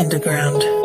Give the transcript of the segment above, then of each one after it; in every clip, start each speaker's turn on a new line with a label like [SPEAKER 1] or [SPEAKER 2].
[SPEAKER 1] Underground.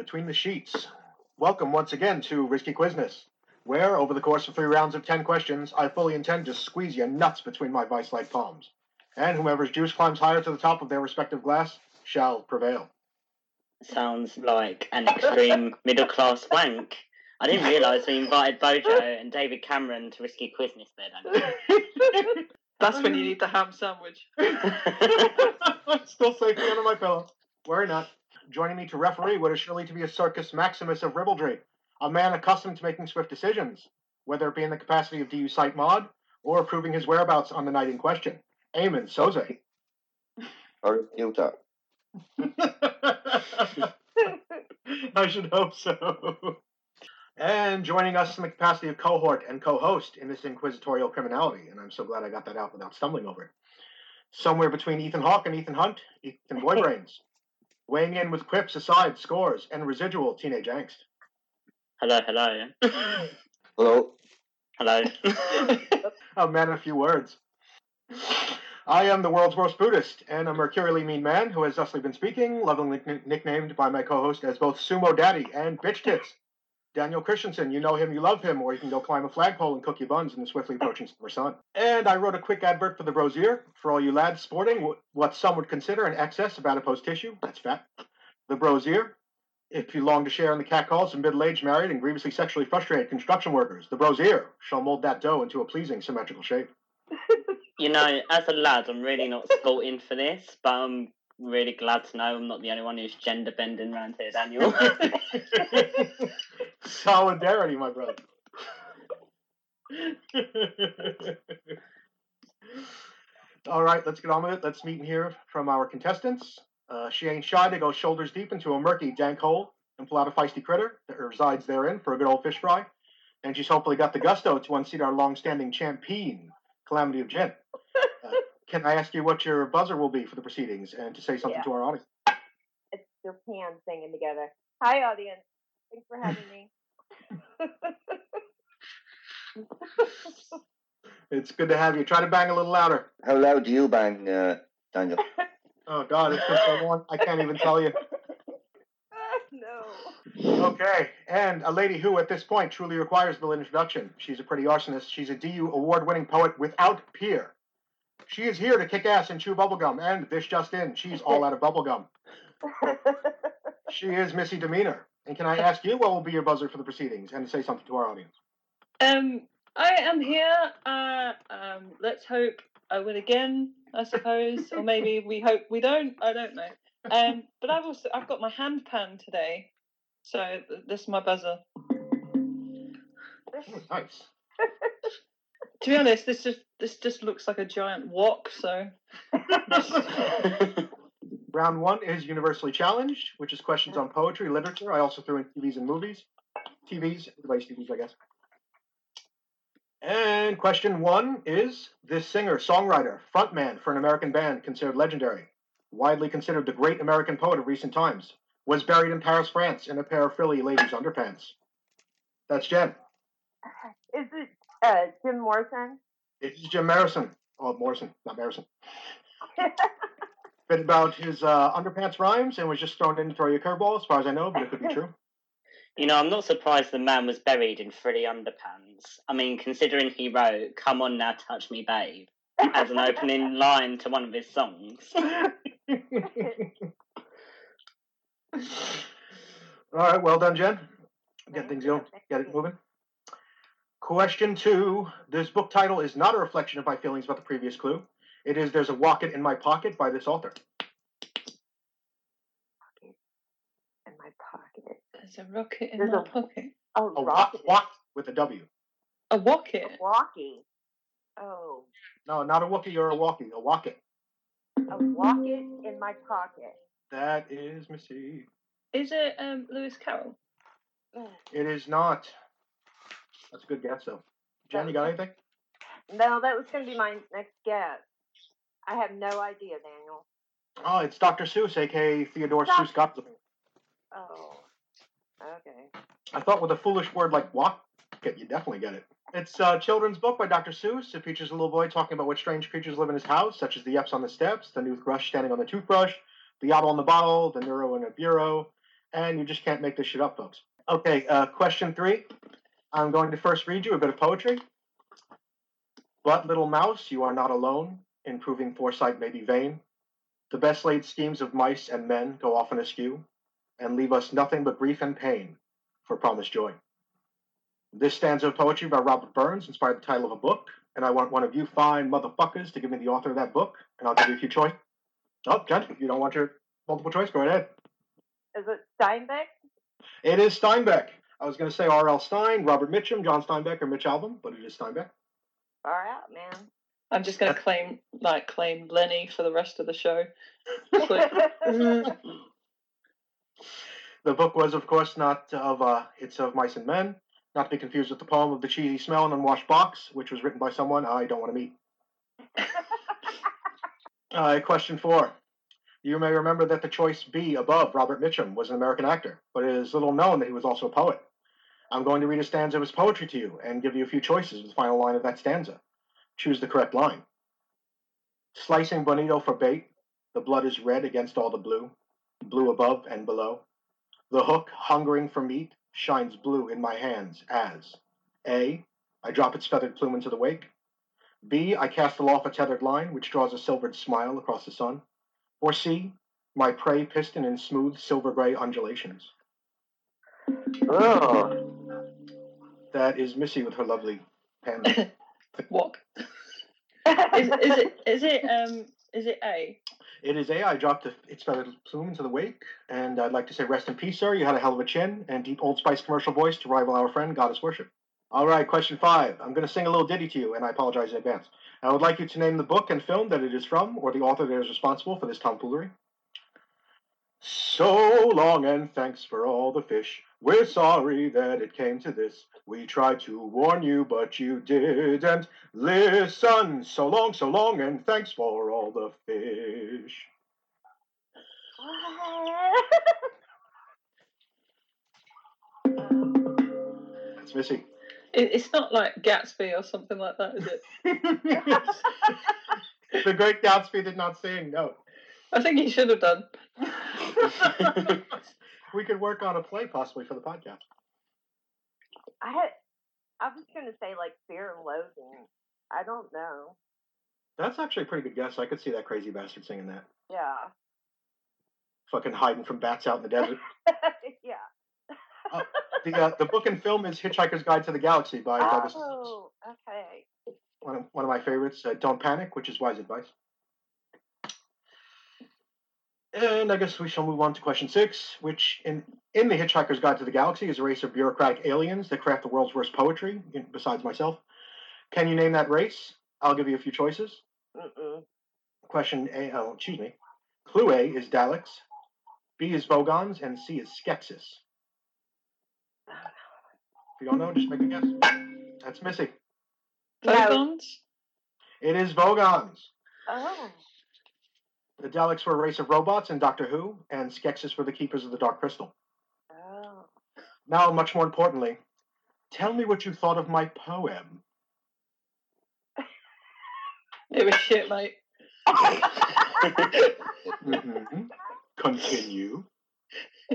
[SPEAKER 2] Between the sheets, welcome once again to Risky Quizzness, where, over the course of three rounds of ten questions, I fully intend to squeeze your nuts between my vice like palms. And whomever's juice climbs higher to the top of their respective glass shall prevail.
[SPEAKER 3] Sounds like an extreme middle class wank. I didn't realise we invited Bojo and David Cameron to Risky Quizzness there, Daniel.
[SPEAKER 4] That's when you need the ham sandwich.
[SPEAKER 2] I'm Still safely under my pillow. Worry not. Joining me to referee what is surely to be a circus maximus of ribaldry, a man accustomed to making swift decisions, whether it be in the capacity of DU site mod or proving his whereabouts on the night in question. Eamon Soze.
[SPEAKER 5] Or.
[SPEAKER 2] I should hope so. And joining us in the capacity of cohort and co-host in this inquisitorial criminality, and I'm so glad I got that out without stumbling over it. Somewhere between Ethan Hawke and Ethan Hunt, Ethan Boybrains. Weighing in with quips, aside, scores, and residual teenage angst.
[SPEAKER 3] hello, hello.
[SPEAKER 5] Hello.
[SPEAKER 3] Hello.
[SPEAKER 2] A man in a few words. I am the world's worst Buddhist, and a mercurially mean man who has thusly been speaking, lovingly nicknamed by my co-host as both Sumo Daddy and Bitch Tits. Daniel Christensen, you know him, you love him, or you can go climb a flagpole and cook your buns in the swiftly approaching summer sun. And I wrote a quick advert for the Brosier for all you lads sporting what some would consider an excess of adipose tissue. That's fat. The Brosier. If you long to share in the catcalls of middle-aged, married, and grievously sexually frustrated construction workers, the Brosier shall mold that dough into a pleasing symmetrical shape.
[SPEAKER 3] you know, as a lad, I'm really not sporting for this, but I'm really glad to know I'm not the only one who's gender bending around here, Daniel.
[SPEAKER 2] Solidarity, my brother. All right, let's get on with it. Let's meet and hear from our contestants. Uh, she ain't shy to go shoulders deep into a murky, dank hole and pull out a feisty critter that resides therein for a good old fish fry. And she's hopefully got the gusto to unseat our long-standing champion, Calamity of Gin. Can I ask you what your buzzer will be for the proceedings and to say something
[SPEAKER 6] Yeah.
[SPEAKER 2] to our audience?
[SPEAKER 6] It's their hands singing together. Hi, audience. Thanks for having me.
[SPEAKER 2] It's good to have you. Try to bang a little louder.
[SPEAKER 5] How loud do you bang, uh, Daniel?
[SPEAKER 2] Oh God, it's been so long. I can't even tell you.
[SPEAKER 6] no.
[SPEAKER 2] Okay, and a lady who, at this point, truly requires no introduction. She's a pretty arsonist. She's a DU award-winning poet without peer. She is here to kick ass and chew bubblegum, and this just in, she's all out of bubblegum. She is Missy Demeanor. And can I ask you what will be your buzzer for the proceedings and to say something to our audience?
[SPEAKER 4] Um, I am here. Uh, um, let's hope I win again. I suppose, or maybe we hope we don't. I don't know. Um, but I've also I've got my hand pan today, so th- this is my buzzer.
[SPEAKER 2] Oh, nice.
[SPEAKER 4] To be honest, this just this just looks like a giant walk. So
[SPEAKER 2] Round one is universally challenged, which is questions on poetry, literature. I also threw in TVs and movies. TVs, everybody's TVs, I guess. And question one is this singer, songwriter, frontman for an American band considered legendary, widely considered the great American poet of recent times, was buried in Paris, France, in a pair of frilly ladies' underpants. That's Jen.
[SPEAKER 6] Is it uh, Jim Morrison?
[SPEAKER 2] It's Jim Morrison. Oh, Morrison, not Morrison. Bit about his uh, underpants rhymes and was just thrown in to throw you a curveball, as far as I know, but it could be true.
[SPEAKER 3] you know, I'm not surprised the man was buried in frilly underpants. I mean, considering he wrote "Come on now, touch me, babe" as an opening line to one of his songs.
[SPEAKER 2] All right, well done, Jen. Get things going, get it moving. Question two. This book title is not a reflection of my feelings about the previous clue. It is There's a Rocket in My Pocket by this author.
[SPEAKER 6] In my pocket.
[SPEAKER 4] there's a rocket in
[SPEAKER 6] There's
[SPEAKER 4] my
[SPEAKER 6] a-
[SPEAKER 4] pocket.
[SPEAKER 6] Oh,
[SPEAKER 2] A
[SPEAKER 6] rocket.
[SPEAKER 2] rock, rock with a W.
[SPEAKER 4] A wocket.
[SPEAKER 6] Walkie. Oh,
[SPEAKER 2] No, not a Wookiee or a walkie, a wocket.
[SPEAKER 6] a walkie in my pocket.
[SPEAKER 2] That is Missy.
[SPEAKER 4] Is it um Lewis Carroll?
[SPEAKER 2] It is not. That's a good guess, though. Jen, you got anything?
[SPEAKER 6] No, that was going to be my next guess. I have no idea, Daniel.
[SPEAKER 2] Oh, it's Dr. Seuss, aka Theodore
[SPEAKER 6] Doc-
[SPEAKER 2] Seuss Gottlieb.
[SPEAKER 6] Oh, okay.
[SPEAKER 2] I thought with a foolish word like wocket, you definitely get it. It's a children's book by Dr. Seuss. It features a little boy talking about what strange creatures live in his house, such as the Eps on the steps, the toothbrush standing on the toothbrush, the owl on the bottle, the neuro in a bureau, and you just can't make this shit up, folks. Okay, uh, question three. I'm going to first read you a bit of poetry. But, little mouse, you are not alone. Improving foresight may be vain. The best laid schemes of mice and men go often askew, and leave us nothing but grief and pain for promised joy. This stanza of poetry by Robert Burns inspired the title of a book, and I want one of you fine motherfuckers to give me the author of that book, and I'll give you a few choice. Oh, Jen, if you don't want your multiple choice, go ahead.
[SPEAKER 6] Is it Steinbeck?
[SPEAKER 2] It is Steinbeck. I was going to say R.L. Stine, Robert Mitchum, John Steinbeck, or Mitch Albom, but it is Steinbeck.
[SPEAKER 6] Far out, man.
[SPEAKER 4] I'm just gonna claim like claim Lenny for the rest of the show. Click.
[SPEAKER 2] The book was, of course, not of uh, It's of Mice and Men, not to be confused with the poem of the cheesy smell and unwashed box, which was written by someone I don't want to meet. Uh, question four. You may remember that the choice B above, Robert Mitchum, was an American actor, but it is little known that he was also a poet. I'm going to read a stanza of his poetry to you and give you a few choices with the final line of that stanza. Choose the correct line. Slicing bonito for bait, the blood is red against all the blue, blue above and below. The hook, hungering for meat, shines blue in my hands as A. I drop its feathered plume into the wake. B. I cast aloft a tethered line, which draws a silvered smile across the sun. Or C. My prey piston in smooth silver gray undulations.
[SPEAKER 5] Oh,
[SPEAKER 2] That is Missy with her lovely pen.
[SPEAKER 4] Walk. Is, is it is it um is it A?
[SPEAKER 2] it is A. I dropped a, its feathered plume into the wake, and I'd like to say rest in peace, sir. You had a hell of a chin and deep Old Spice commercial voice to rival our friend Goddess Worship. All right, question five. I'm going to sing a little ditty to you, and I apologize in advance. I would like you to name the book and film that it is from, or the author that is responsible for this tomfoolery. So long and thanks for all the fish. We're sorry that it came to this. We tried to warn you, but you didn't listen. So long, so long, and thanks for all the fish. That's missing.
[SPEAKER 4] It, it's not like Gatsby or something like that, is it?
[SPEAKER 2] the Great Gatsby did not sing. No.
[SPEAKER 4] I think he should have done.
[SPEAKER 2] we could work on a play possibly for the podcast.
[SPEAKER 6] I had. I was going to say like Fear and Loathing. I don't know.
[SPEAKER 2] That's actually a pretty good guess. I could see that crazy bastard singing that.
[SPEAKER 6] Yeah.
[SPEAKER 2] Fucking hiding from bats out in the desert.
[SPEAKER 6] yeah.
[SPEAKER 2] The uh, the book and film is Hitchhiker's Guide to the Galaxy by Douglas.
[SPEAKER 6] Oh, okay.
[SPEAKER 2] One of, one of my favorites. Uh, Don't panic, which is wise advice. And I guess we shall move on to question six, which in in the Hitchhiker's Guide to the Galaxy is a race of bureaucratic aliens that craft the world's worst poetry. in- Besides myself, can you name that race? I'll give you a few choices.
[SPEAKER 6] Mm-mm.
[SPEAKER 2] Question A. Oh, excuse me. Clue A is Daleks. B is Vogons, and C is Skeksis. If you don't know, just make a guess. That's Missy.
[SPEAKER 4] Vogons?
[SPEAKER 2] It is Vogons.
[SPEAKER 6] Oh.
[SPEAKER 2] The Daleks were a race of robots in Doctor Who, and Skeksis were the keepers of the Dark Crystal.
[SPEAKER 6] Oh.
[SPEAKER 2] Now, much more importantly, tell me what you thought of my poem.
[SPEAKER 4] It was shit, mate.
[SPEAKER 2] Mhm. Continue.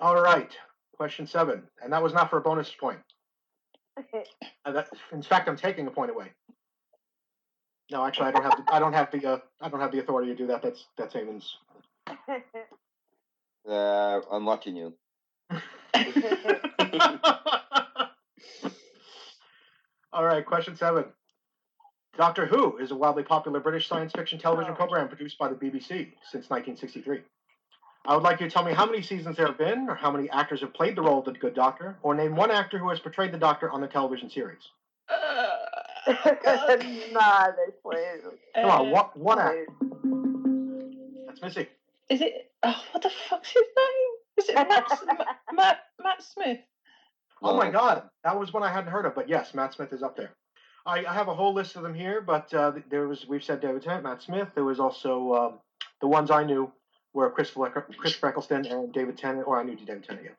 [SPEAKER 2] All right. Question seven, and that was not for a bonus point. Uh, that, in fact, I'm taking a point away. No, actually, I don't have. The, I don't have the. Uh, I don't have the authority to do that. That's that's Eamon's.
[SPEAKER 5] uh, I'm watching you.
[SPEAKER 2] All right, question seven. Doctor Who is a wildly popular British science fiction television
[SPEAKER 6] Oh.
[SPEAKER 2] program produced by the BBC since 1963. I would like you to tell me how many seasons there have been, or how many actors have played the role of the Good Doctor, or name one actor who has portrayed the Doctor on the television series.
[SPEAKER 4] Uh,
[SPEAKER 6] nah, they played.
[SPEAKER 2] Come on,
[SPEAKER 4] what,
[SPEAKER 2] one, one actor. That's Missy.
[SPEAKER 4] Is it? Oh, what the fuck's his name? Is it Matt, Ma- Matt, Matt Smith?
[SPEAKER 2] Oh my God, that was one I hadn't heard of, but yes, Matt Smith is up there. I, I have a whole list of them here, but uh, there was we've said David Tennant, Matt Smith. There was also um, the ones I knew were Chris Fleck- Chris Eccleston and David Tennant, or I knew David Tennant, yeah.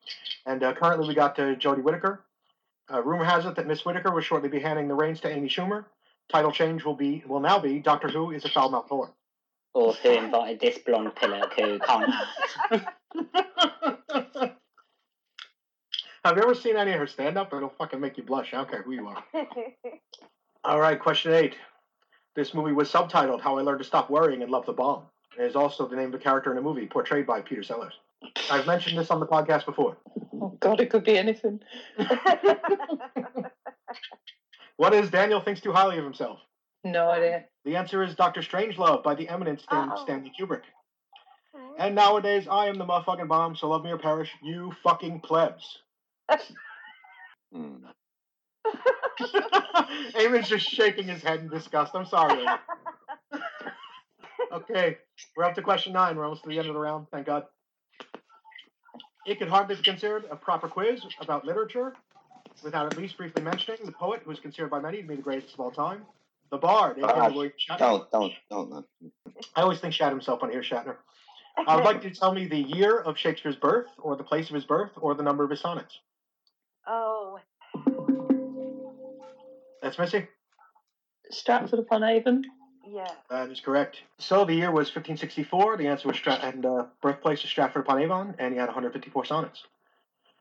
[SPEAKER 2] And uh, currently we got uh, Jodie Whittaker. Uh, rumor has it that Miss Whittaker will shortly be handing the reins to Amy Schumer. Title change will be will now be Doctor Who is a foul mouthed whore.
[SPEAKER 3] Or who invited this blonde pillock who can't act?
[SPEAKER 2] have you ever seen any of her stand up? It'll fucking make you blush. I don't care who you are. All right, question eight. This movie was subtitled "How I Learned to Stop Worrying and Love the Bomb." It is also the name of a character in a movie portrayed by Peter Sellers. I've mentioned this on the podcast before.
[SPEAKER 4] Oh God, it could be anything.
[SPEAKER 2] What is Daniel thinks too highly of himself?
[SPEAKER 4] No idea.
[SPEAKER 2] The answer is Doctor Strangelove by the eminent Stan-
[SPEAKER 6] Uh-oh.
[SPEAKER 2] Stanley Kubrick. Oh. And nowadays, I am the motherfucking bomb, so love me or perish, you fucking plebs. Eamon's just shaking his head in disgust. I'm sorry, Eamon. Okay, we're up to question nine. We're almost to the end of the round, thank God. It could hardly be considered a proper quiz about literature without at least briefly mentioning the poet who is considered by many to be the greatest of all time, the Bard, aka William Shatner.
[SPEAKER 5] Don't, don't, don't.
[SPEAKER 2] I always think Shat himself on here, Shatner. I would like to tell me the year of Shakespeare's birth, or the place of his birth, or the number of his sonnets.
[SPEAKER 6] oh,
[SPEAKER 2] That's Missy.
[SPEAKER 4] Stratford upon Avon.
[SPEAKER 6] Yeah.
[SPEAKER 2] That is correct. So the year was 1564. The answer was Strat- and uh, birthplace is Stratford upon Avon, and he had 154 sonnets.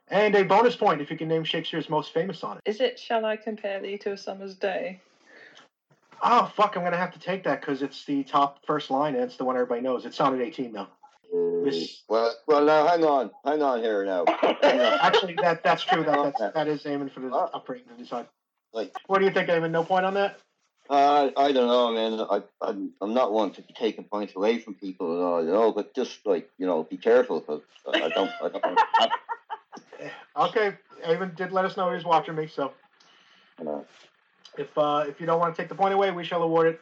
[SPEAKER 2] And a bonus point if you can name Shakespeare's most famous sonnet.
[SPEAKER 4] Is it Shall I compare thee to a summer's day?
[SPEAKER 2] Oh fuck! I'm gonna have to take that because it's the top first line and it's the one everybody knows. It's sonnet 18 though. Miss-
[SPEAKER 5] Well, well, now hang on, hang on here now. On.
[SPEAKER 2] Actually, that that's true. That that's, that is aiming for the
[SPEAKER 5] Oh.
[SPEAKER 2] upgrade to decide.
[SPEAKER 5] Like-
[SPEAKER 2] What do you think, Eamon? No point on that.
[SPEAKER 5] Uh, I don't know, man. I, I'm, I'm not one to be taking points away from people and all, you know. But just like, you know, be careful because I don't, I don't, I,
[SPEAKER 2] Okay, Eamon did let us know he was watching me, so
[SPEAKER 5] you know.
[SPEAKER 2] if uh, if you don't want to take the point away, we shall award it.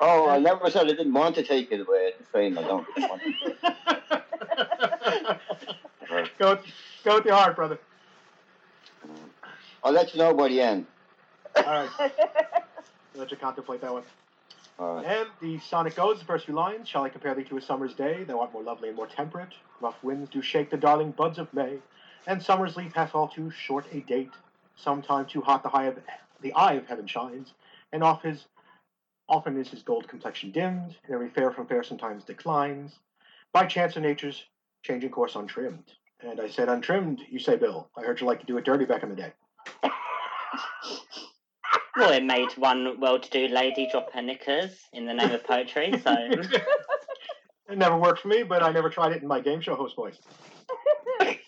[SPEAKER 5] Oh, I never said I didn't want to take it away. At the same, I don't want to.
[SPEAKER 2] go, go with your heart, brother.
[SPEAKER 5] I'll let you know by the end.
[SPEAKER 2] All right, let you contemplate that one.
[SPEAKER 5] Right.
[SPEAKER 2] And the sonnet goes, the first few lines. Shall I compare thee to a summer's day? Thou art more lovely and more temperate. Rough winds do shake the darling buds of May, and summer's leaf hath all too short a date. Sometime too hot the high of the eye of heaven shines, and off his often is his gold complexion dimmed, and every fair from fair sometimes declines. By chance of nature's changing course untrimmed. And I said untrimmed, you say, Bill. I heard you like to do it dirty back in the day.
[SPEAKER 3] Well, it made one well-to-do lady drop her knickers in the name of poetry. So
[SPEAKER 2] it never worked for me, but I never tried it in my game show host voice.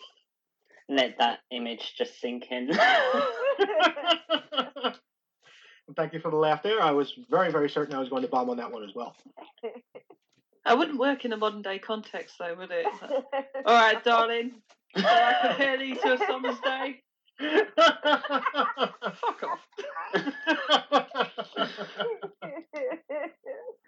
[SPEAKER 3] let that image just sink in.
[SPEAKER 2] Thank you for the laugh there. I was very, very certain I was going to bomb on that one as well.
[SPEAKER 4] I wouldn't work in a modern day context though, would it? All right, darling. Shall I compare thee to a summer's day? Fuck off.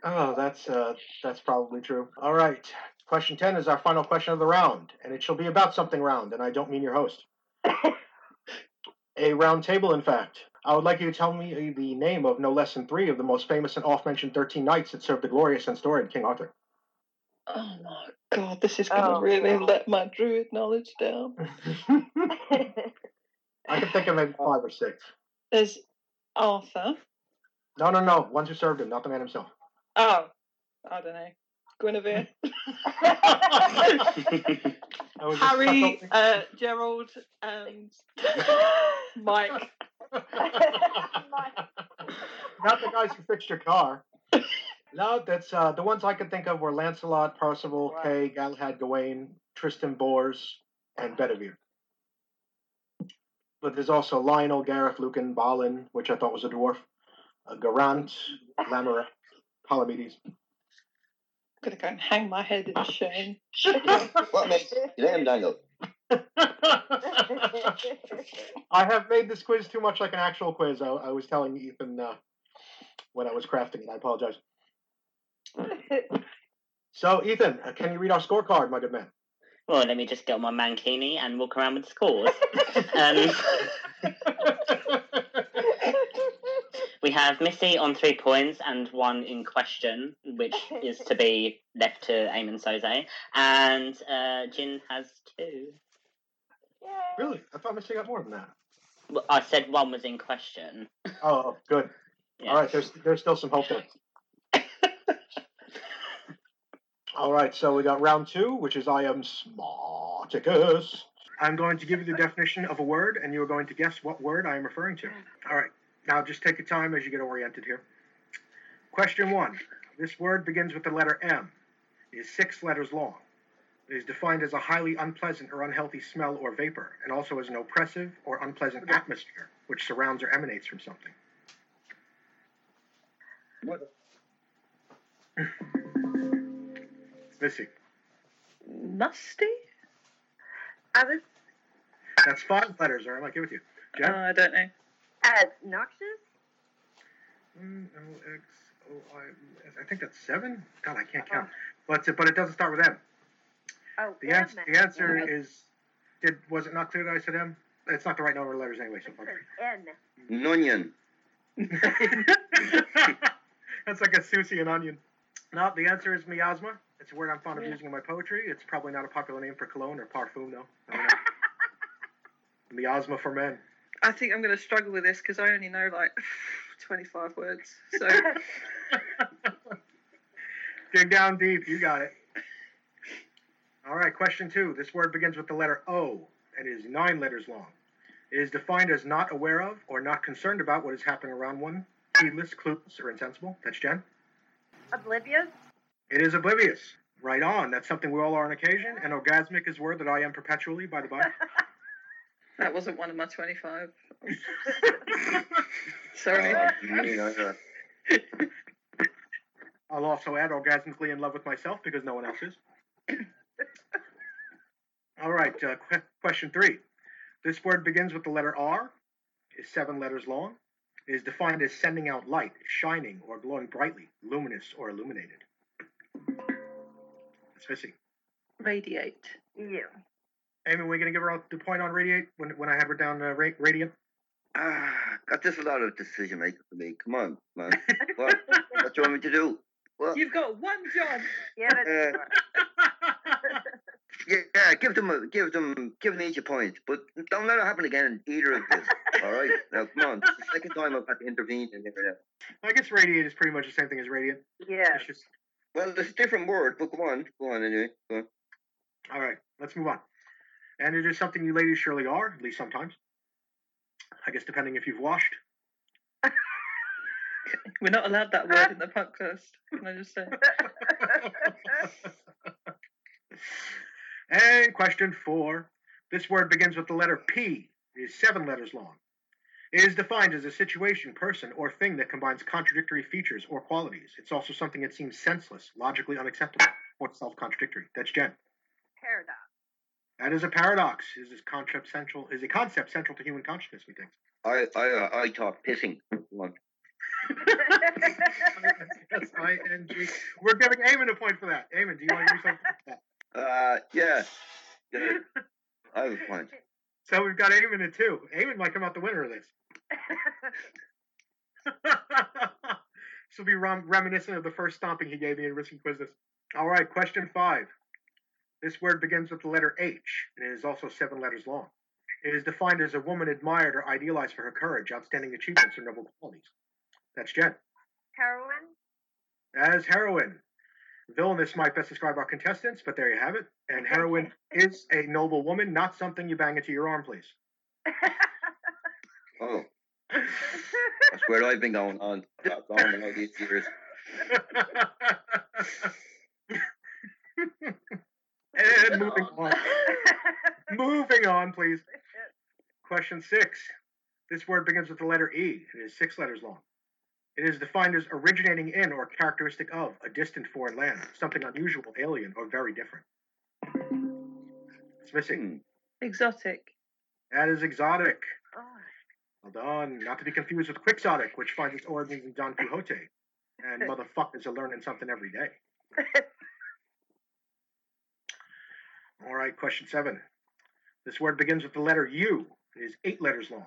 [SPEAKER 2] oh, that's uh, that's probably true. All right. Question 10 is our final question of the round, and it shall be about something round, and I don't mean your host. A round table, in fact. I would like you to tell me the name of no less than three of the most famous and oft mentioned 13 knights that served the glorious and storied King Arthur.
[SPEAKER 4] Oh my god, this is gonna
[SPEAKER 6] Oh,
[SPEAKER 4] really
[SPEAKER 6] God.
[SPEAKER 4] let my druid knowledge down.
[SPEAKER 2] I can think of maybe five or six.
[SPEAKER 4] There's Arthur.
[SPEAKER 2] No, no, no. Ones who served him, not the man himself.
[SPEAKER 4] Oh, I don't know. Guinevere.
[SPEAKER 2] I was just
[SPEAKER 4] Harry, uh, Gerald, and Mike.
[SPEAKER 2] Not the guys who fixed your car. No, that's uh, the ones I could think of were Lancelot, Percival,
[SPEAKER 6] Right.
[SPEAKER 2] Kay, Galahad, Gawain, Tristan Bors, and Bedivere. But there's also Lionel, Gareth, Lucan, Balin, which I thought was a dwarf, uh, Garant, Lamorak, Palamedes.
[SPEAKER 4] gonna go and hang my head in shame.
[SPEAKER 5] What makes you them, Daniel?
[SPEAKER 2] I have made this quiz too much like an actual quiz. I, I was telling Ethan uh, when I was crafting it. I apologize. So, Ethan, uh, can you read our scorecard, my good man?
[SPEAKER 3] Well, let me just get on my mankini and walk around with scores. um, we have Missy on three points and one in question, which is to be left to Eamon Soze. And uh, Jin has two.
[SPEAKER 6] Yay.
[SPEAKER 2] really? I thought Missy got more than that.
[SPEAKER 3] Well, I said one was in question.
[SPEAKER 2] Oh, good.
[SPEAKER 3] Yeah.
[SPEAKER 2] All right, there's there's still some hope there. All right, so we got round two, which is I am Smarticus. I'm going to give you the definition of a word, and you are going to guess what word I am referring to. All right, now just take your time as you get oriented here. Question one. This word begins with the letter M. It is six letters long. It is defined as a highly unpleasant or unhealthy smell or vapor, and also as an oppressive or unpleasant atmosphere which surrounds or emanates from something.
[SPEAKER 5] What?
[SPEAKER 2] Missy.
[SPEAKER 4] Musty?
[SPEAKER 6] I was
[SPEAKER 2] That's five letters, or am I good with you? Jen?
[SPEAKER 4] Uh, I don't know.
[SPEAKER 6] as noxious.
[SPEAKER 2] Mm, O, X, O, I, S. I think that's seven. God, I can't count. But but it doesn't start with M.
[SPEAKER 6] Oh,
[SPEAKER 2] The, ans- the answer
[SPEAKER 4] Yeah.
[SPEAKER 2] is. Did was it not clear that I said M? It's not the right number of letters anyway. So
[SPEAKER 6] It
[SPEAKER 2] fuck
[SPEAKER 6] says N.
[SPEAKER 5] Nunion.
[SPEAKER 2] that's like a sushi and onion. No, the answer is miasma. It's a word I'm fond of
[SPEAKER 4] Yeah.
[SPEAKER 2] using in my poetry. It's probably not a popular name for cologne or parfum, though. I don't miasma for men.
[SPEAKER 4] I think I'm going to struggle with this because I only know like 25 words. So
[SPEAKER 2] Dig down deep. You got it. All right, question two. This word begins with the letter O and is nine letters long. It is defined as not aware of or not concerned about what is happening around one, heedless, clueless, or insensible. That's Jen.
[SPEAKER 6] Oblivious.
[SPEAKER 2] It is oblivious. Right on. That's something we all are on occasion. And orgasmic is a word that I am perpetually, by the by.
[SPEAKER 4] that wasn't one of my 25. Sorry.
[SPEAKER 5] Uh.
[SPEAKER 2] I'll also add orgasmically in love with myself because no one else is. All right, uh, que- question three. This word begins with the letter R, is seven letters long. It is defined as sending out light, shining, or glowing brightly, luminous, or illuminated. It's Missy.
[SPEAKER 4] Radiate.
[SPEAKER 6] Yeah.
[SPEAKER 2] Amy, we're going to give her the point on radiate when, when I have her down uh, ra- radiant.
[SPEAKER 5] Ah, got this a lot of decision making for me. Come on, man. What? what do you want me to do? What?
[SPEAKER 4] You've got one job.
[SPEAKER 6] Yeah, that's
[SPEAKER 5] Uh, yeah, yeah, give them, a, give them, give them each a point, but don't let it happen again in either of this. All right, now come on. This is the second time I've had to intervene in there.
[SPEAKER 2] I guess radiate is pretty much the same thing as radiant.
[SPEAKER 6] yeah.
[SPEAKER 2] It's just
[SPEAKER 5] Well, it's a different word, but go on, go on anyway. Go on.
[SPEAKER 2] All right, let's move on. And it is something you ladies surely are, at least sometimes. I guess depending if you've washed.
[SPEAKER 4] We're not allowed that word in the podcast. Can I just say?
[SPEAKER 2] and question four. This word begins with the letter P. It is seven letters long. It is defined as a situation, person, or thing that combines contradictory features or qualities. It's also something that seems senseless, logically unacceptable, or self-contradictory. That's Jen.
[SPEAKER 6] Paradox.
[SPEAKER 2] That is a paradox. Is this concept central? Is a concept central to human consciousness? We think.
[SPEAKER 5] I, I, uh, I thought pissing. Come on.
[SPEAKER 2] S I N G. We're giving Eamon a point for that. Eamon, do you want to do something? Like that?
[SPEAKER 5] Uh, yeah. yeah. I have a point.
[SPEAKER 2] So we've got Eamon at two. Eamon might come out the winner of this. this will be rem- reminiscent of the first stomping he gave me in Risky Quizzness. All right, question five. This word begins with the letter H, and it is also seven letters long. It is defined as a woman admired or idealized for her courage, outstanding achievements, or noble qualities. That's Jen.
[SPEAKER 6] Heroin.
[SPEAKER 2] As heroine. Villainous might best describe our contestants, but there you have it. And heroine is a noble woman, not something you bang into your arm, please.
[SPEAKER 5] Oh, that's where I've been going on. Going on all these years.
[SPEAKER 2] and moving on. Moving on, please. Question six. This word begins with the letter E. It is six letters long. It is defined as originating in or characteristic of a distant foreign land, something unusual, alien, or very different. It's missing.
[SPEAKER 5] Hmm.
[SPEAKER 4] Exotic.
[SPEAKER 2] That is exotic.
[SPEAKER 6] Oh,
[SPEAKER 2] Well done. Not to be confused with quixotic, which finds its origins in Don Quixote. And motherfuckers are learning something every day. All right, question seven. This word begins with the letter U. It is eight letters long.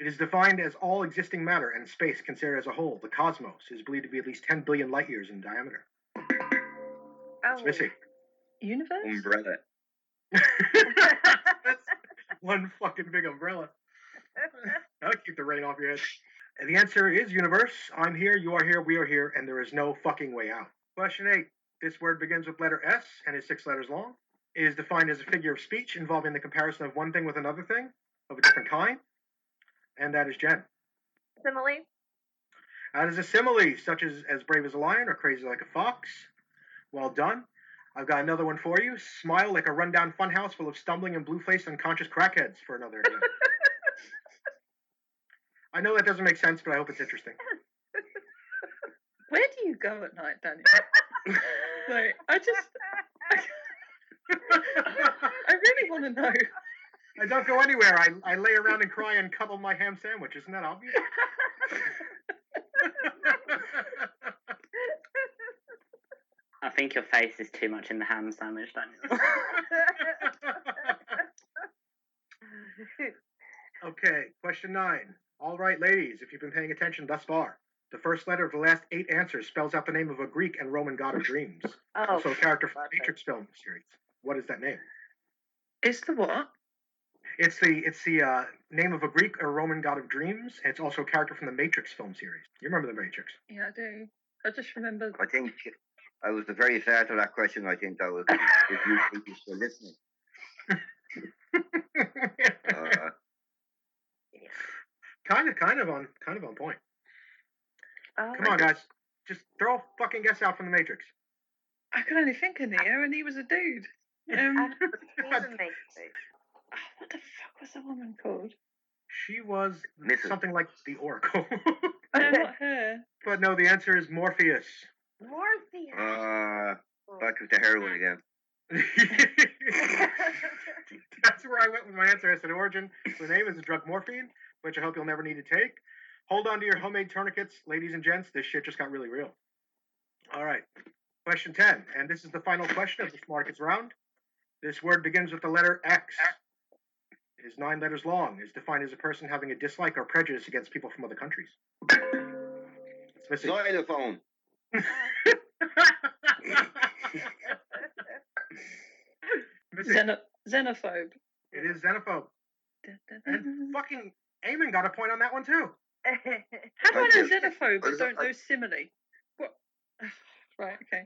[SPEAKER 2] It is defined as all existing matter and space considered as a whole. The cosmos is believed to be at least 10 billion light years in diameter. It's
[SPEAKER 6] oh.
[SPEAKER 2] missing.
[SPEAKER 4] Universe?
[SPEAKER 5] Umbrella.
[SPEAKER 2] That's one fucking big umbrella. That'll keep the rain off your head. And the answer is universe. I'm here, you are here, we are here, and there is no fucking way out. Question eight. This word begins with letter S and is six letters long. It is defined as a figure of speech involving the comparison of one thing with another thing of a different kind. And that is Jen.
[SPEAKER 6] Simile.
[SPEAKER 2] That is a simile, such as as brave as a lion or crazy like a fox. Well done. I've got another one for you. Smile like a rundown funhouse full of stumbling and blue-faced unconscious crackheads for another. hint. I know that doesn't make sense, but I hope it's interesting.
[SPEAKER 4] Where do you go at night, Daniel? like, I just, I really want to know.
[SPEAKER 2] I don't go anywhere. I, I lay around and cry and cuddle my ham sandwich. Isn't that obvious?
[SPEAKER 3] I think your face is too much in the ham sandwich, Daniel.
[SPEAKER 2] okay, question nine. All right, ladies, if you've been paying attention thus far, the first letter of the last eight answers spells out the name of a Greek and Roman god of dreams.
[SPEAKER 6] Oh,
[SPEAKER 2] also a character from the. Matrix film series. What is that name?
[SPEAKER 4] It's the what?
[SPEAKER 2] It's the it's the uh, name of a Greek or Roman god of dreams. It's also a character from the Matrix film series. You remember the Matrix?
[SPEAKER 4] Yeah, I do. I just remember.
[SPEAKER 5] I think I was the very start of that question. I think that was if you think you're still listening. Uh,
[SPEAKER 2] kind of, kind of on, kind of on point.
[SPEAKER 6] Oh,
[SPEAKER 2] Come on, guys, just throw a fucking guess out from the Matrix.
[SPEAKER 4] I could only think of Neo, and he was a dude.
[SPEAKER 6] I've
[SPEAKER 4] Um,
[SPEAKER 6] the Matrix.
[SPEAKER 4] what the fuck was the woman called?
[SPEAKER 2] She was
[SPEAKER 5] Mrs.
[SPEAKER 2] something like the Oracle,
[SPEAKER 4] No, not her.
[SPEAKER 2] but no, the answer is Morpheus.
[SPEAKER 6] Morpheus.
[SPEAKER 5] uh, back with the heroin again.
[SPEAKER 2] That's where I went with my answer. I said origin. The name is the drug morphine, which I hope you'll never need to take. Hold on to your homemade tourniquets, ladies and gents. This shit just got really real. All right. Question 10. And this is the final question of this markets round. This word begins with the letter X. It is nine letters long. It is defined as a person having a dislike or prejudice against people from other countries. It's missing.
[SPEAKER 5] Xylophone.
[SPEAKER 2] missing.
[SPEAKER 4] Xeno- xenophobe.
[SPEAKER 2] It is xenophobe. And fucking Eamon got a point on that one too.
[SPEAKER 4] How do I know xenophobe but don't
[SPEAKER 5] I-
[SPEAKER 4] know simile? What? Right, okay.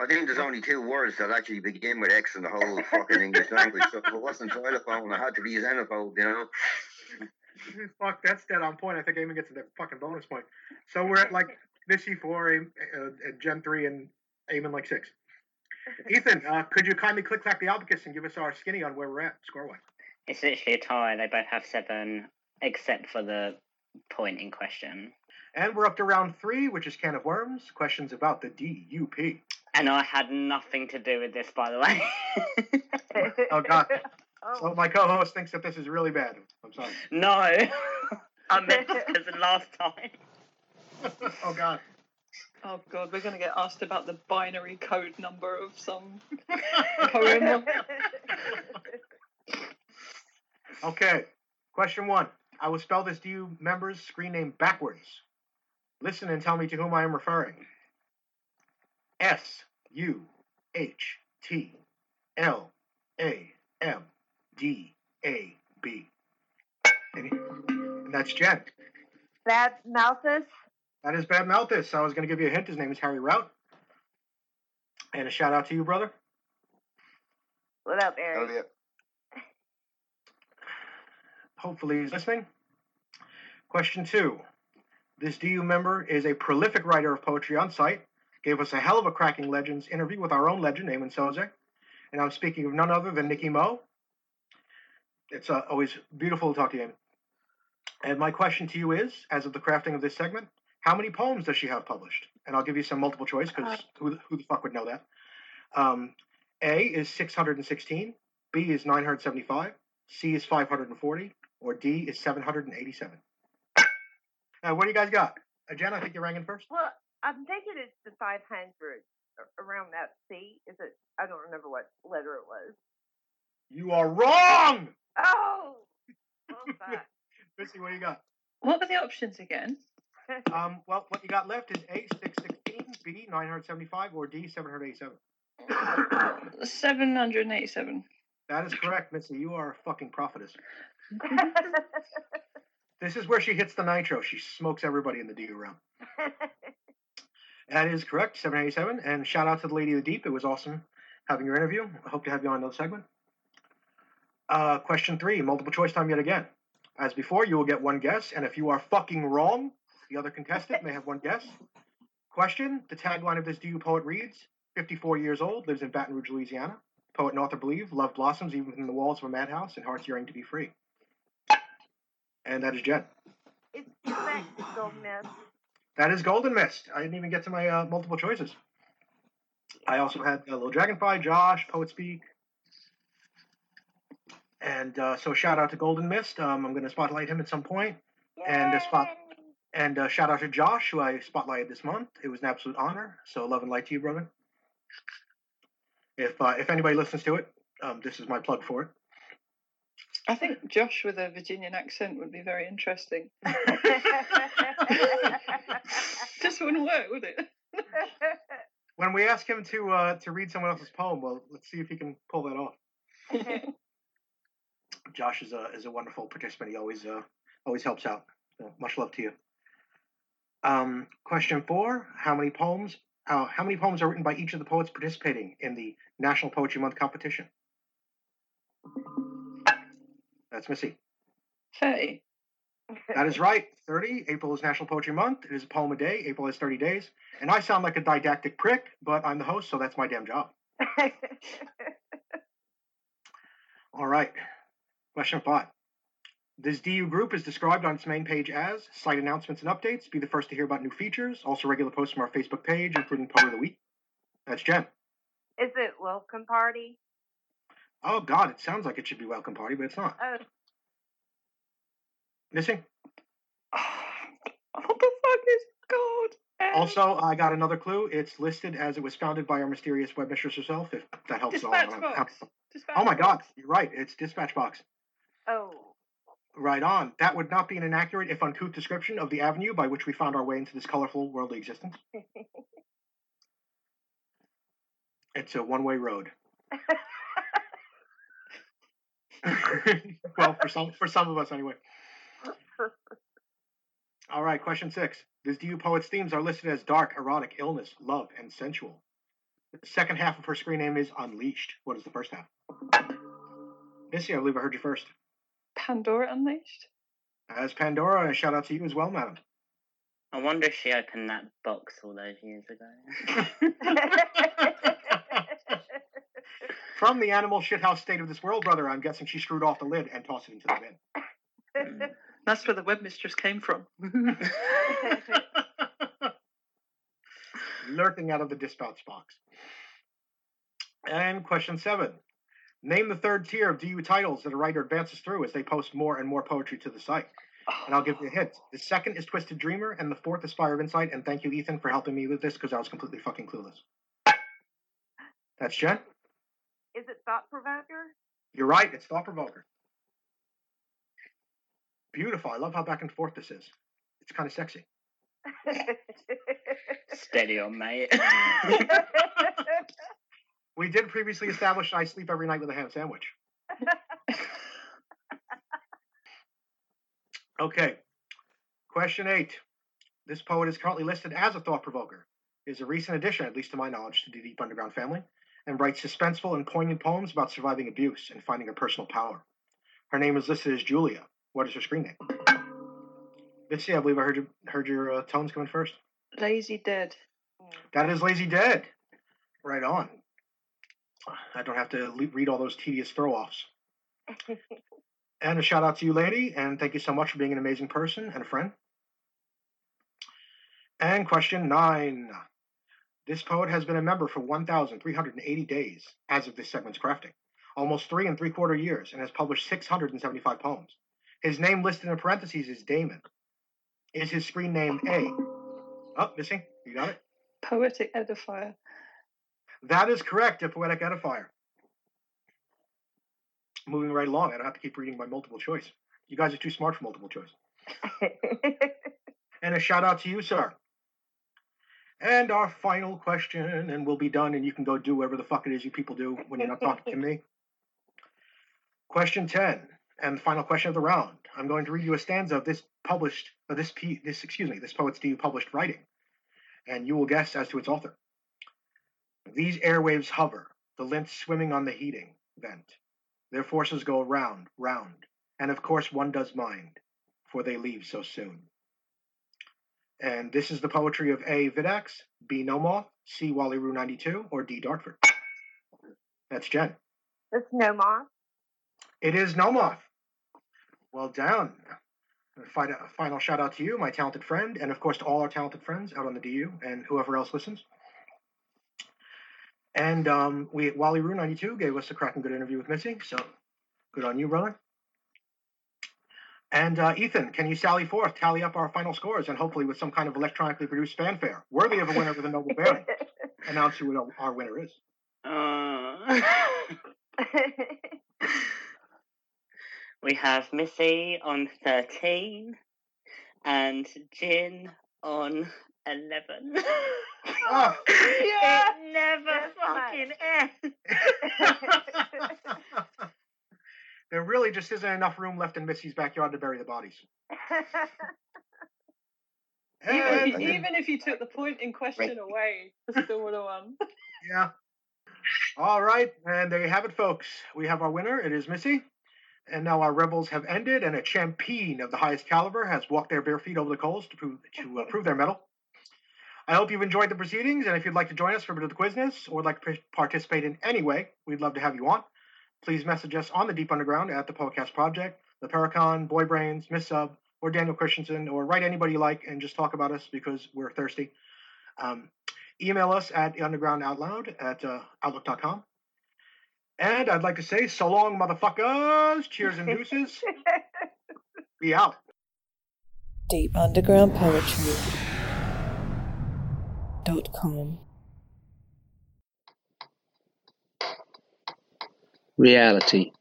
[SPEAKER 5] I think there's only two words that actually begin with X in the whole fucking English language. So if it wasn't xylophone, it had to be xenophobe, you know?
[SPEAKER 2] Fuck, that's dead on point. I think Eamon gets a fucking bonus point. So we're at like Missy four, Aim- uh, uh, Jen three, and Eamon like six. Ethan, uh, could you kindly click clack the abacus and give us our skinny on where we're at score wise?
[SPEAKER 3] It's literally a tie. They both have seven, except for the point in question.
[SPEAKER 2] And we're up to round three, which is can of worms. Questions about the DUP.
[SPEAKER 3] And I had nothing to do with this, by the way.
[SPEAKER 2] Oh God!
[SPEAKER 6] Oh,
[SPEAKER 2] So my co-host thinks that this is really bad. I'm sorry.
[SPEAKER 3] no, I meant this as the last time.
[SPEAKER 2] oh God!
[SPEAKER 4] Oh god, we're gonna get asked about the binary code number of some poem.
[SPEAKER 2] Okay. Question one. I will spell this DU member's screen name backwards. Listen and tell me to whom I am referring. S U H T L A M D A B. And and that's Jen.
[SPEAKER 6] Bad Malthus.
[SPEAKER 2] That is Bad Malthus. I was going to give you a hint. His name is Harry Rout. And a shout out to you, brother.
[SPEAKER 6] What up,
[SPEAKER 5] Oh,
[SPEAKER 6] Eric?
[SPEAKER 5] yeah.
[SPEAKER 2] Hopefully he's listening. Question two. This DU member is a prolific writer of poetry on site. Gave us a hell of a cracking Legends interview with our own legend, Eamon Soze. And I'm speaking of none other than Nikki Moe. It's uh, always beautiful to talk to you. Eamon. And my question to you is, as of the crafting of this segment, how many poems does she have published? And I'll give you some multiple choice because who, the- who the fuck would know that? Um, A is 616, B is 975, C is 540, or D is 787. Uh, what do you guys got? Uh, Jen, I think you're ranking first.
[SPEAKER 6] well, I'm thinking it's the 500 around that C. Is it? I don't remember what letter it was.
[SPEAKER 2] You are wrong!
[SPEAKER 6] Oh, well, fuck.
[SPEAKER 2] Missy, what do you got?
[SPEAKER 4] What were the options again?
[SPEAKER 2] Um, well, what you got left is A, 616, B, 975, or D, 787.
[SPEAKER 4] 787.
[SPEAKER 2] That is correct, Missy. You are a fucking prophetess. This is where she hits the nitro. She smokes everybody in the DU room. That is correct, 787. And shout out to the Lady of the Deep. It was awesome having your interview. I hope to have you on another segment. Uh, question three, multiple choice time yet again. As before, you will get one guess, and if you are fucking wrong, the other contestant may have one guess. Question The tagline of this DU poet reads 54 years old, lives in Baton Rouge, Louisiana. Poet and author believe love blossoms even within the walls of a madhouse and hearts yearning to be free. And that is Jen.
[SPEAKER 6] it's back to Gold Mist.
[SPEAKER 2] That is Golden Mist. I didn't even get to my uh, multiple choices. I also had uh, Little Dragonfly, Josh, Poet Speak. And uh, so shout out to Golden Mist. Um, I'm going to spotlight him at some point. And a spot- And uh, shout out to Josh, who I spotlighted this month. It was an absolute honor. So love and light to you, brother. If uh, if anybody listens to it, um, this is my plug for it.
[SPEAKER 4] I think Josh with a Virginian accent would be very interesting. Just wouldn't work, would it?
[SPEAKER 2] When we ask him to uh, to read someone else's poem, well, let's see if he can pull that off. Josh is a is a wonderful participant. He always uh, always helps out. So much love to you. Um, question four: How many poems? Uh, how many poems are written by each of the poets participating in the National Poetry Month competition? That's Missy.
[SPEAKER 4] 30.
[SPEAKER 2] That is right. Thirty. April is National Poetry Month. It is a poem a day. April has thirty days. And I sound like a didactic prick, but I'm the host, so that's my damn job. All right. Question five. This DU group is described on its main page as site announcements and updates. Be the first to hear about new features. Also, regular posts from our Facebook page, including Poet of the Week. That's Jen.
[SPEAKER 6] Is it welcome party?
[SPEAKER 2] Oh, God, it sounds like it should be Welcome Party, but it's not.
[SPEAKER 6] Oh,
[SPEAKER 2] Missing?
[SPEAKER 4] what the fuck is God?
[SPEAKER 2] Also, I got another clue. It's listed as it was founded by our mysterious webmistress herself, if that helps at all.
[SPEAKER 4] Dispatch box. Dispatch
[SPEAKER 2] Oh, my God.
[SPEAKER 4] box.
[SPEAKER 2] You're right. It's Dispatch Box.
[SPEAKER 6] oh.
[SPEAKER 2] Right on. That would not be an inaccurate, if uncouth, description of the avenue by which we found our way into this colorful worldly existence. It's a one way road. well, for some for some of us anyway. All right, question six. This DU poet's themes are listed as dark, erotic, illness, love, and sensual. The second half of her screen name is Unleashed. What is the first half? Missy, I believe I heard you first.
[SPEAKER 4] Pandora Unleashed?
[SPEAKER 2] As Pandora, and a shout out to you as well, madam.
[SPEAKER 3] I wonder if she opened that box all those years ago.
[SPEAKER 2] From the animal shithouse state of this world, brother, I'm guessing she screwed off the lid and tossed it into the bin.
[SPEAKER 4] That's where the webmistress came from.
[SPEAKER 2] Lurking out of the dispatch box. And question seven. Name the third tier of DU titles that a writer advances through as they post more and more poetry to the site. And I'll give you a hint. The second is Twisted Dreamer, and the fourth is Fire of Insight. And thank you, Ethan, for helping me with this because I was completely fucking clueless. That's Jen.
[SPEAKER 6] Is it thought provoker?
[SPEAKER 2] You're right. It's Thought Provoker. Beautiful. I love how back and forth this is. It's kind of sexy.
[SPEAKER 3] Steady on, mate.
[SPEAKER 2] We did previously establish I sleep every night with a ham sandwich. Okay. Question eight. This poet is currently listed as a thought provoker. Is a recent addition, at least to my knowledge, to the Deep Underground family, and writes suspenseful and poignant poems about surviving abuse and finding her personal power. Her name is listed as Julia. What is her screen name? Missy, I believe I heard your, heard your uh, tones coming first.
[SPEAKER 4] Lazy Dead.
[SPEAKER 2] That is Lazy Dead. Right on. I don't have to le- read all those tedious throw offs. And a shout out to you, lady, and thank you so much for being an amazing person and a friend. And question nine. This poet has been a member for 1,380 days as of this segment's crafting, almost three and three quarter years, and has published 675 poems. His name listed in parentheses is Damon. Is his screen name A? Oh, missing. You got it?
[SPEAKER 4] Poetic edifier.
[SPEAKER 2] That is correct, a poetic edifier. Moving right along, I don't have to keep reading my multiple choice. You guys are too smart for multiple choice. And a shout out to you, sir. And our final question, and we'll be done, and you can go do whatever the fuck it is you people do when you're not talking to me. Question 10, and final question of the round. I'm going to read you a stanza of this published, this, this excuse me, this poet's debut published writing, and you will guess as to its author. These airwaves hover, the lint swimming on the heating vent. Their forces go round, round, and of course one does mind, for they leave so soon. And this is the poetry of A. Vidax, B. Nomoth, C. Wally Roo 92, or D. Dartford. That's Jen.
[SPEAKER 6] That's no moss.
[SPEAKER 2] It is Nomoth. Well done. A final shout out to you, my talented friend, and of course to all our talented friends out on the DU and whoever else listens. And um, we Wally Roo 92 gave us a cracking good interview with Missy, so good on you, brother. And uh, Ethan, can you sally forth, tally up our final scores, and hopefully with some kind of electronically produced fanfare, worthy of a winner with a noble bearing, announce who our- winner is.
[SPEAKER 3] Uh, we have Missy on 13 and Jen on 11.
[SPEAKER 2] Ah.
[SPEAKER 6] Yeah.
[SPEAKER 3] It never fucking ends.
[SPEAKER 2] There really just isn't enough room left in Missy's backyard to bury the bodies. And-
[SPEAKER 4] Even, even if you took the point in question away, I still would have won.
[SPEAKER 2] Yeah. All right, and there you have it, folks. We have our winner. It is Missy. And now our rebels have ended, and a champion of the highest caliber has walked their bare feet over the coals to prove to uh, prove their mettle. I hope you've enjoyed the proceedings, and if you'd like to join us for a bit of the quizzness or would like to participate in any way, we'd love to have you on. Please message us on the Deep Underground at the Poetcast Project, the Paracon, Boy Brains, Miss Sub, or Daniel Christensen, or write anybody you like and just talk about us because we're thirsty. Um, email us at undergroundoutloud at uh, outlook.com. And I'd like to say, so long, motherfuckers. Cheers and deuces. Be out.
[SPEAKER 1] Deep Underground Poetry. Dot com.
[SPEAKER 7] Reality.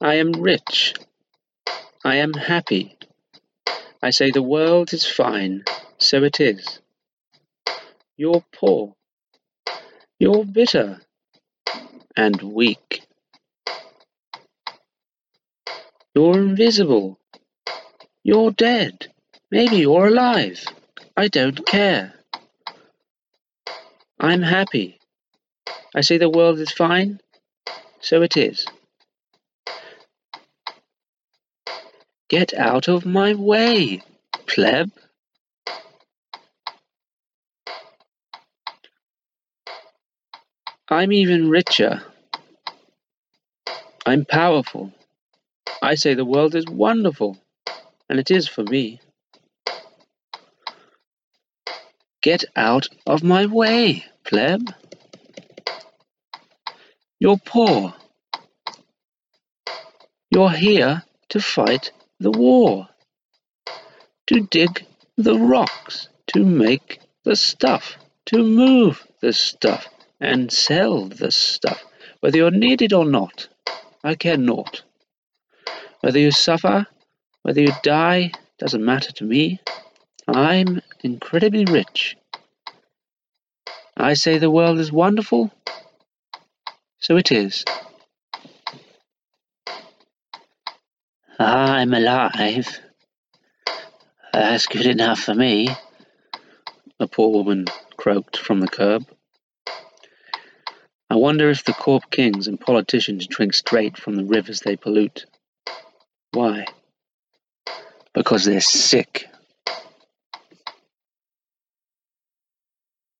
[SPEAKER 7] I am rich. I am happy. I say the world is fine, so it is. You're poor. You're bitter and weak. You're invisible. You're dead. Maybe you're alive. I don't care. I'm happy. I say the world is fine, so it is. Get out of my way, pleb. I'm even richer. I'm powerful. I say the world is wonderful, and it is for me. Get out of my way, pleb. You're poor. You're here to fight the war, to dig the rocks, to make the stuff, to move the stuff, and sell the stuff, whether you're needed or not. I care naught. Whether you suffer, whether you die, doesn't matter to me. I'm incredibly rich. I say the world is wonderful, so it is. Ah, I'm alive. That's good enough for me, a poor woman croaked from the curb. I wonder if the corp kings and politicians drink straight from the rivers they pollute. Why? Because they're sick